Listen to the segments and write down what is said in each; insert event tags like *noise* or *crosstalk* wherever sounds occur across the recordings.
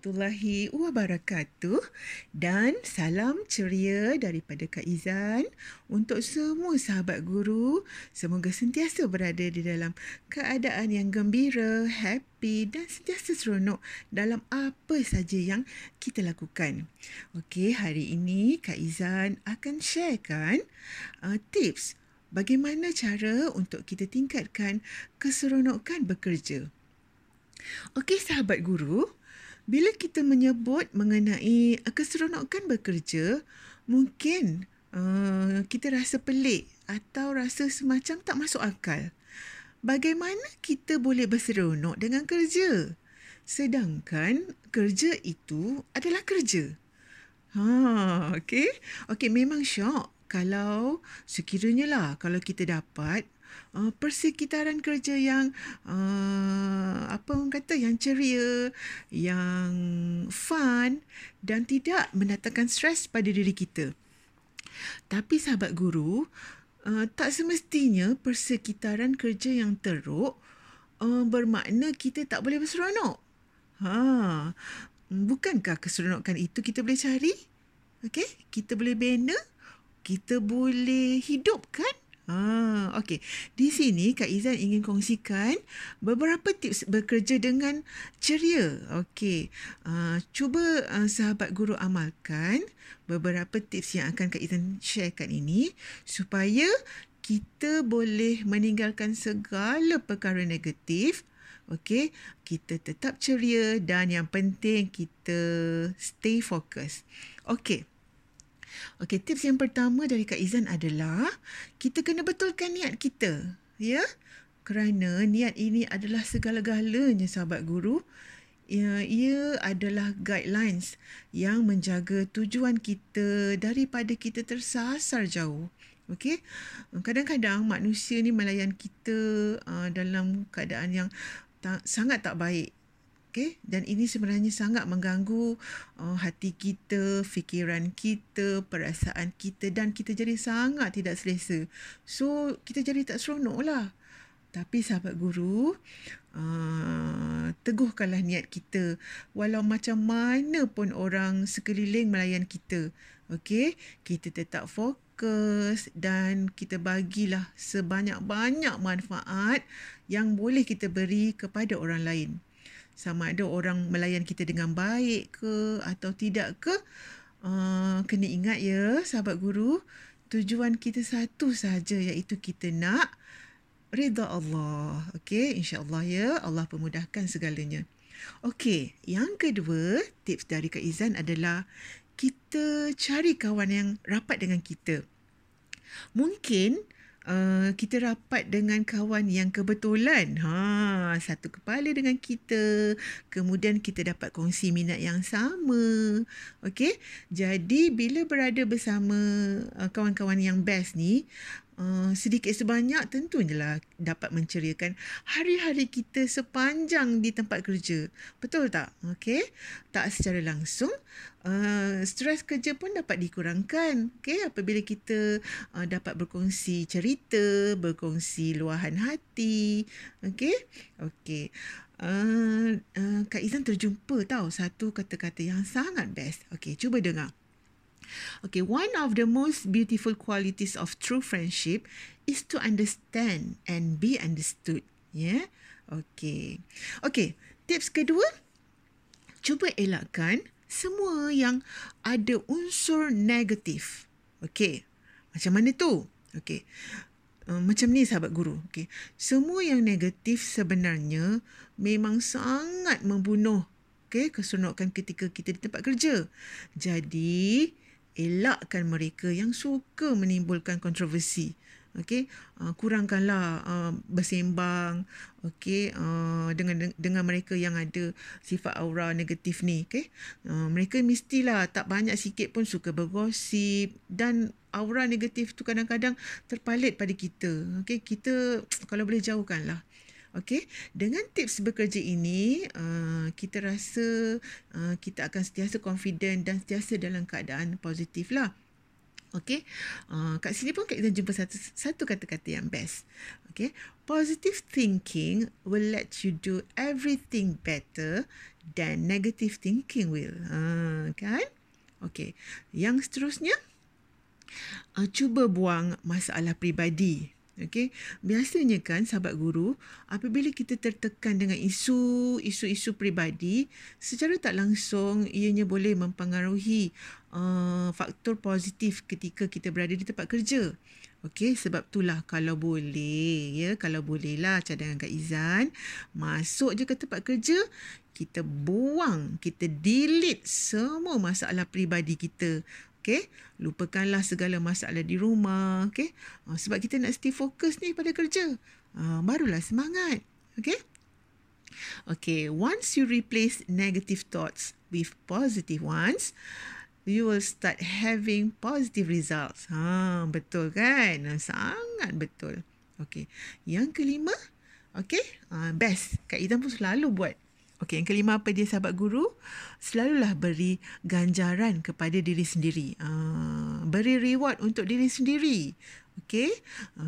warahmatullahi wabarakatuh dan salam ceria daripada Kak Izan untuk semua sahabat guru. Semoga sentiasa berada di dalam keadaan yang gembira, happy dan sentiasa seronok dalam apa saja yang kita lakukan. Okey, hari ini Kak Izan akan sharekan uh, tips bagaimana cara untuk kita tingkatkan keseronokan bekerja. Okey sahabat guru, bila kita menyebut mengenai uh, keseronokan bekerja, mungkin uh, kita rasa pelik atau rasa semacam tak masuk akal. Bagaimana kita boleh berseronok dengan kerja? Sedangkan kerja itu adalah kerja. Ha, okey. Okey, memang syok kalau sekiranya lah kalau kita dapat uh, persekitaran kerja yang uh, apa orang kata yang ceria, yang fun dan tidak mendatangkan stres pada diri kita. Tapi sahabat guru, uh, tak semestinya persekitaran kerja yang teruk uh, bermakna kita tak boleh berseronok. Ha, bukankah keseronokan itu kita boleh cari? Okey, kita boleh bina, kita boleh hidupkan Ah, okey. Di sini Kak Izan ingin kongsikan beberapa tips bekerja dengan ceria. Okey. Uh, cuba uh, sahabat guru amalkan beberapa tips yang akan Kak Izan sharekan ini supaya kita boleh meninggalkan segala perkara negatif. Okey, kita tetap ceria dan yang penting kita stay fokus. Okey. Okey, tips yang pertama dari Kak Izan adalah kita kena betulkan niat kita. Ya? Kerana niat ini adalah segala-galanya sahabat guru. Ya, ia adalah guidelines yang menjaga tujuan kita daripada kita tersasar jauh. Okey. Kadang-kadang manusia ni melayan kita uh, dalam keadaan yang tak, sangat tak baik. Okay? Dan ini sebenarnya sangat mengganggu uh, hati kita, fikiran kita, perasaan kita dan kita jadi sangat tidak selesa. So, kita jadi tak seronok lah. Tapi sahabat guru, uh, teguhkanlah niat kita. Walau macam mana pun orang sekeliling melayan kita. Okay? Kita tetap fokus dan kita bagilah sebanyak-banyak manfaat yang boleh kita beri kepada orang lain sama ada orang melayan kita dengan baik ke atau tidak ke uh, kena ingat ya sahabat guru tujuan kita satu saja iaitu kita nak redha Allah. Okey insyaallah ya Allah pemudahkan segalanya. Okey yang kedua tips dari Kak Izan adalah kita cari kawan yang rapat dengan kita. Mungkin Uh, kita rapat dengan kawan yang kebetulan. Ha satu kepala dengan kita. Kemudian kita dapat kongsi minat yang sama. Okey? Jadi bila berada bersama uh, kawan-kawan yang best ni Uh, sedikit sebanyak tentunya lah dapat menceriakan hari-hari kita sepanjang di tempat kerja. Betul tak? Okey. Tak secara langsung uh, stres kerja pun dapat dikurangkan. Okey, apabila kita uh, dapat berkongsi cerita, berkongsi luahan hati. Okey. Okey. Uh, uh, Kak Izan terjumpa tahu satu kata-kata yang sangat best. Okey, cuba dengar. Okay, one of the most beautiful qualities of true friendship is to understand and be understood. Yeah. Okay. Okay, tips kedua, cuba elakkan semua yang ada unsur negatif. Okay. Macam mana tu? Okay. Uh, macam ni sahabat guru. Okay. Semua yang negatif sebenarnya memang sangat membunuh okay, keseronokan ketika kita di tempat kerja. Jadi, elakkan mereka yang suka menimbulkan kontroversi. Okey, uh, kurangkanlah uh, bersembang okey uh, dengan dengan mereka yang ada sifat aura negatif ni, okey. Uh, mereka mestilah tak banyak sikit pun suka bergosip dan aura negatif tu kadang-kadang terpalit pada kita. Okey, kita *tsk* kalau boleh jauhkanlah. Okey, dengan tips bekerja ini, uh, kita rasa uh, kita akan sentiasa confident dan sentiasa dalam keadaan positif lah. Okay. Uh, kat sini pun kita jumpa satu, satu kata-kata yang best. Okay. Positive thinking will let you do everything better than negative thinking will. Uh, kan? Okay. Yang seterusnya, uh, cuba buang masalah pribadi. Okay. Biasanya kan sahabat guru, apabila kita tertekan dengan isu, isu-isu pribadi, secara tak langsung ianya boleh mempengaruhi uh, faktor positif ketika kita berada di tempat kerja. Okey, sebab itulah kalau boleh, ya, kalau bolehlah cadangan Kak Izan, masuk je ke tempat kerja, kita buang, kita delete semua masalah pribadi kita. Okey, lupakanlah segala masalah di rumah, okey? Uh, sebab kita nak stay fokus ni pada kerja. Uh, barulah semangat. Okey? Okay, once you replace negative thoughts with positive ones, you will start having positive results. Ha, betul kan? Sangat betul. Okay, yang kelima, okay, uh, best. Kak Idan pun selalu buat Okey, yang kelima apa dia sahabat guru? Selalulah beri ganjaran kepada diri sendiri. Uh, beri reward untuk diri sendiri. Okey.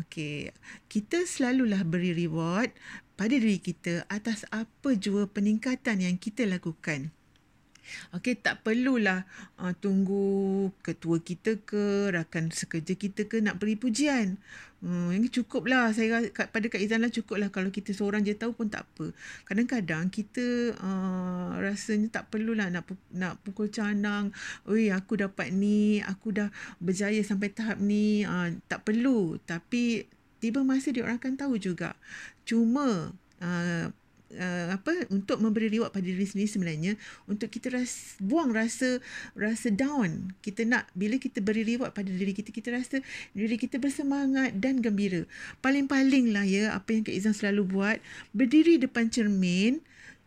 Okey. Kita selalulah beri reward pada diri kita atas apa jua peningkatan yang kita lakukan. Okey, tak perlulah uh, tunggu ketua kita ke, rakan sekerja kita ke nak beri pujian. Hmm, ini cukup lah. Saya pada Kak Izan lah cukup lah. Kalau kita seorang je tahu pun tak apa. Kadang-kadang kita uh, rasanya tak perlulah nak, nak pukul canang. Oi, aku dapat ni. Aku dah berjaya sampai tahap ni. Uh, tak perlu. Tapi tiba masa dia orang akan tahu juga. Cuma uh, uh, apa untuk memberi reward pada diri sendiri sebenarnya untuk kita ras, buang rasa rasa down. Kita nak bila kita beri reward pada diri kita kita rasa diri kita bersemangat dan gembira. Paling-paling lah ya apa yang Kak Izan selalu buat berdiri depan cermin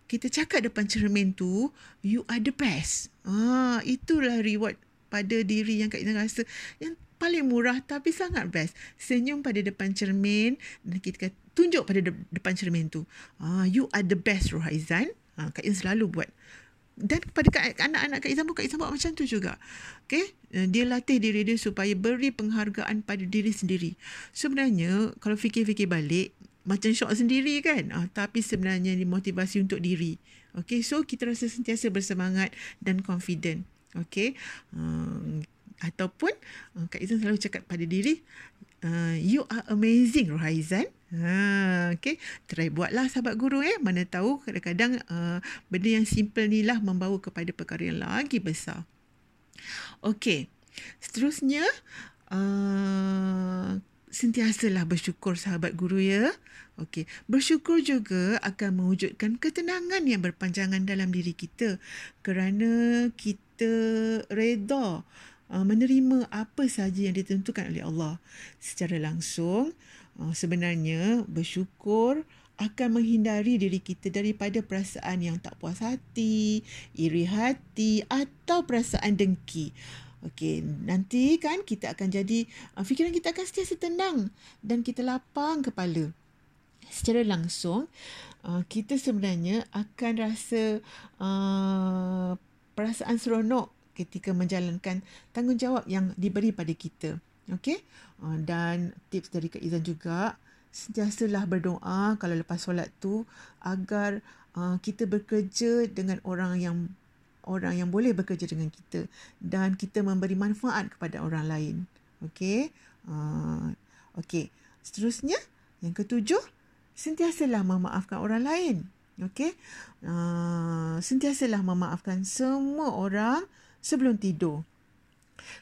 kita cakap depan cermin tu you are the best. Ah itulah reward pada diri yang Kak Izan rasa yang paling murah tapi sangat best. Senyum pada depan cermin dan kita kata, tunjuk pada de- depan cermin tu. Ah, you are the best Rohaizan. Ah, Kak Izan selalu buat. Dan kepada anak-anak Kak Izan pun Kak Izan buat macam tu juga. Okay? Eh, dia latih diri dia supaya beri penghargaan pada diri sendiri. Sebenarnya kalau fikir-fikir balik, macam syok sendiri kan. Ah, tapi sebenarnya ini motivasi untuk diri. Okay, so kita rasa sentiasa bersemangat dan confident. Okay, uh, ataupun uh, Kak Izan selalu cakap pada diri uh, you are amazing Rohaizan ha okey. Try buatlah sahabat guru eh. Mana tahu kadang-kadang uh, benda yang simple ni lah membawa kepada perkara yang lagi besar. Okey. Seterusnya uh, sentiasalah bersyukur sahabat guru ya. Okey. Bersyukur juga akan mewujudkan ketenangan yang berpanjangan dalam diri kita kerana kita redha menerima apa sahaja yang ditentukan oleh Allah secara langsung uh, sebenarnya bersyukur akan menghindari diri kita daripada perasaan yang tak puas hati, iri hati atau perasaan dengki. Okey, nanti kan kita akan jadi uh, fikiran kita akan sentiasa tenang dan kita lapang kepala. Secara langsung uh, kita sebenarnya akan rasa uh, perasaan seronok ketika menjalankan tanggungjawab yang diberi pada kita. Okey? Uh, dan tips dari Kak Izan juga, sentiasalah berdoa kalau lepas solat tu agar uh, kita bekerja dengan orang yang orang yang boleh bekerja dengan kita dan kita memberi manfaat kepada orang lain. Okey? Uh, Okey. Seterusnya, yang ketujuh, sentiasalah memaafkan orang lain. Okey? Uh, sentiasalah memaafkan semua orang sebelum tidur.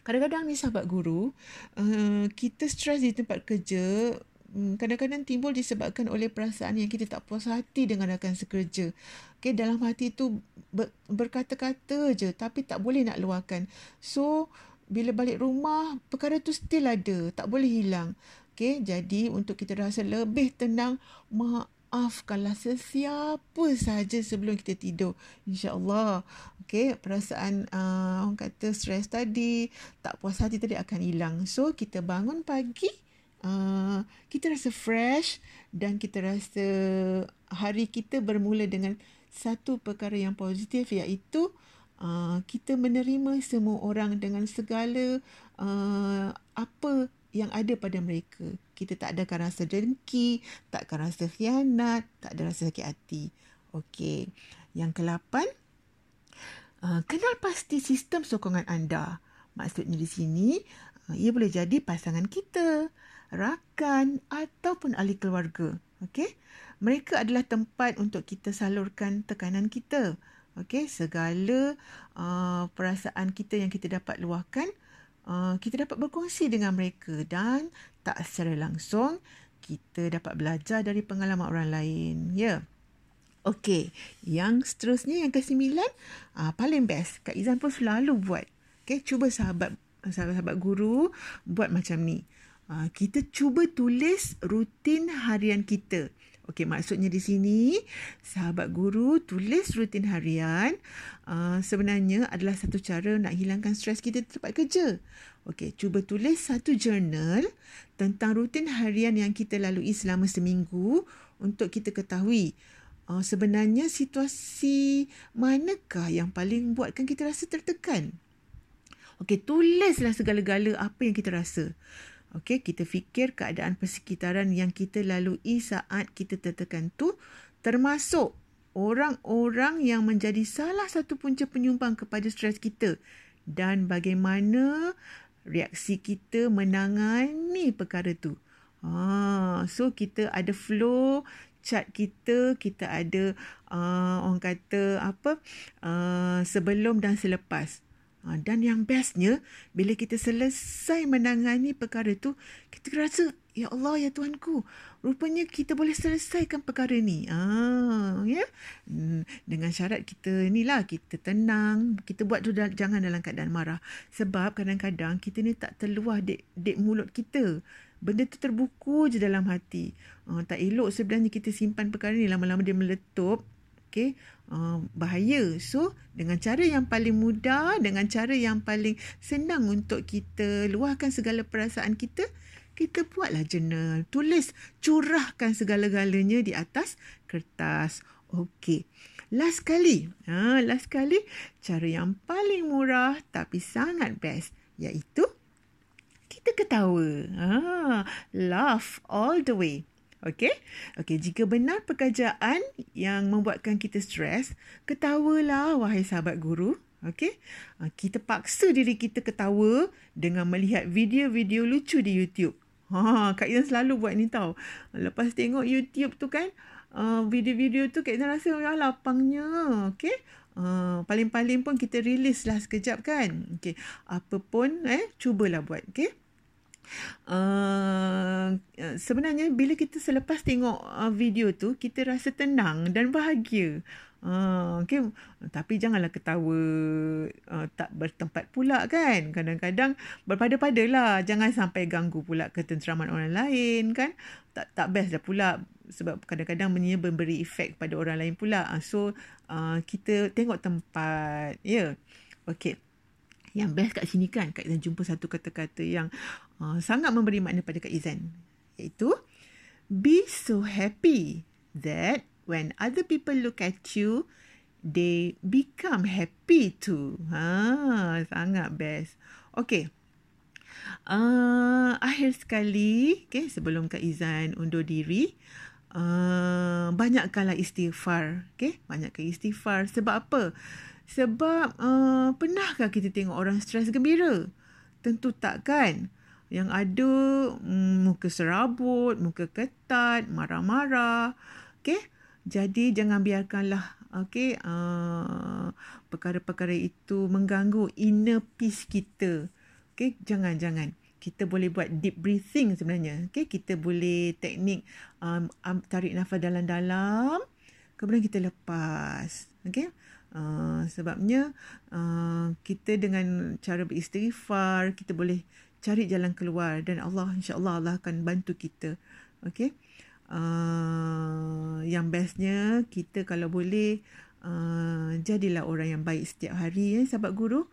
Kadang-kadang ni sahabat guru, uh, kita stres di tempat kerja, um, kadang-kadang timbul disebabkan oleh perasaan yang kita tak puas hati dengan rakan sekerja. Okay, dalam hati tu ber, berkata-kata je tapi tak boleh nak luahkan. So, bila balik rumah, perkara tu still ada, tak boleh hilang. Okay, jadi untuk kita rasa lebih tenang, maafkanlah sesiapa sahaja sebelum kita tidur. InsyaAllah. Okay, perasaan uh, orang kata stres tadi, tak puas hati tadi akan hilang. So, kita bangun pagi, uh, kita rasa fresh dan kita rasa hari kita bermula dengan satu perkara yang positif iaitu uh, kita menerima semua orang dengan segala uh, apa yang ada pada mereka. Kita tak ada akan rasa dengki, tak akan rasa khianat, tak ada rasa sakit hati. Okey. Yang ke-8, uh, kenal pasti sistem sokongan anda. Maksudnya di sini, uh, ia boleh jadi pasangan kita, rakan ataupun ahli keluarga. Okey. Mereka adalah tempat untuk kita salurkan tekanan kita. Okey, segala uh, perasaan kita yang kita dapat luahkan, uh, kita dapat berkongsi dengan mereka dan tak secara langsung kita dapat belajar dari pengalaman orang lain. Ya. Yeah. Okey, yang seterusnya yang kesembilan, uh, paling best. Kak Izan pun selalu buat. Okey, cuba sahabat sahabat-sahabat guru buat macam ni. Uh, kita cuba tulis rutin harian kita. Okey, maksudnya di sini sahabat guru tulis rutin harian uh, sebenarnya adalah satu cara nak hilangkan stres kita di tempat kerja. Okey, cuba tulis satu jurnal tentang rutin harian yang kita lalui selama seminggu untuk kita ketahui uh, sebenarnya situasi manakah yang paling buatkan kita rasa tertekan. Okey, tulislah segala-gala apa yang kita rasa. Okey, kita fikir keadaan persekitaran yang kita lalui saat kita tertekan tu termasuk orang-orang yang menjadi salah satu punca penyumbang kepada stres kita dan bagaimana reaksi kita menangani perkara tu. Ha, so kita ada flow chat kita, kita ada uh, orang kata apa uh, sebelum dan selepas. Ha, dan yang bestnya, bila kita selesai menangani perkara tu, kita rasa, Ya Allah, Ya Tuhanku, rupanya kita boleh selesaikan perkara ni. Ha, ya? Hmm, dengan syarat kita ni lah, kita tenang, kita buat tu jangan dalam keadaan marah. Sebab kadang-kadang kita ni tak terluah dek, dek mulut kita. Benda tu terbuku je dalam hati. Ha, tak elok sebenarnya kita simpan perkara ni, lama-lama dia meletup okay, uh, bahaya. So, dengan cara yang paling mudah, dengan cara yang paling senang untuk kita luahkan segala perasaan kita, kita buatlah jurnal. Tulis, curahkan segala-galanya di atas kertas. Okey. Last kali, ha, last kali, cara yang paling murah tapi sangat best iaitu kita ketawa. Ha, laugh all the way. Okey? Okey, jika benar pekerjaan yang membuatkan kita stres, ketawalah wahai sahabat guru. Okey? Ah, kita paksa diri kita ketawa dengan melihat video-video lucu di YouTube. Ha, Kak Ian selalu buat ni tau. Lepas tengok YouTube tu kan, uh, video-video tu Kak Ian rasa ya lapangnya. Okey? Uh, paling-paling pun kita release lah sekejap kan. Okey. Apa pun eh cubalah buat. Okey? Uh, sebenarnya bila kita selepas tengok uh, video tu kita rasa tenang dan bahagia. Uh, okay. Tapi janganlah ketawa uh, tak bertempat pula kan. Kadang-kadang berpada-pada lah. Jangan sampai ganggu pula ketenteraman orang lain kan. Tak tak best dah pula. Sebab kadang-kadang menyia memberi efek pada orang lain pula. Uh, so uh, kita tengok tempat. Ya. Yeah. Okay. Yang best kat sini kan, Izan jumpa satu kata-kata yang uh, sangat memberi makna pada Kak Izan. Iaitu, be so happy that when other people look at you, they become happy too. Ha, sangat best. Okay. Uh, akhir sekali, okay, sebelum Kak Izan undur diri, uh, banyakkanlah istighfar. Okay? Banyakkan istighfar. Sebab apa? Sebab uh, pernahkah kita tengok orang stres gembira? Tentu tak kan? Yang ada um, muka serabut, muka ketat, marah-marah. Okay? Jadi jangan biarkanlah okay, uh, perkara-perkara itu mengganggu inner peace kita. Okay? Jangan-jangan. Kita boleh buat deep breathing sebenarnya. Okay? Kita boleh teknik um, tarik nafas dalam-dalam. Kemudian kita lepas. Okay? Uh, sebabnya uh, kita dengan cara beristighfar kita boleh cari jalan keluar dan Allah insya-Allah Allah akan bantu kita. Okey. Uh, yang bestnya kita kalau boleh uh, jadilah orang yang baik setiap hari ya sahabat guru.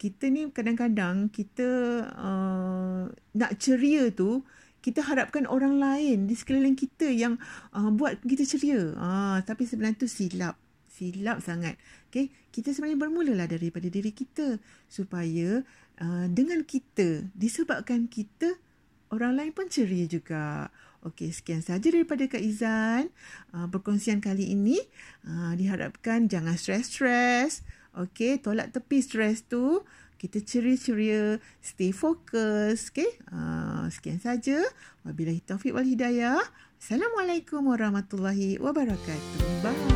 Kita ni kadang-kadang kita uh, nak ceria tu kita harapkan orang lain di sekeliling kita yang uh, buat kita ceria. Uh, tapi sebenarnya tu silap silap sangat. Okay? Kita sebenarnya bermulalah daripada diri kita supaya uh, dengan kita disebabkan kita orang lain pun ceria juga. Okey, sekian saja daripada Kak Izan. Uh, perkongsian kali ini uh, diharapkan jangan stres-stres. Okey, tolak tepi stres tu. Kita ceria-ceria, stay fokus. Okey, uh, sekian saja. Wabillahi taufiq wal hidayah. Assalamualaikum warahmatullahi wabarakatuh. Bye.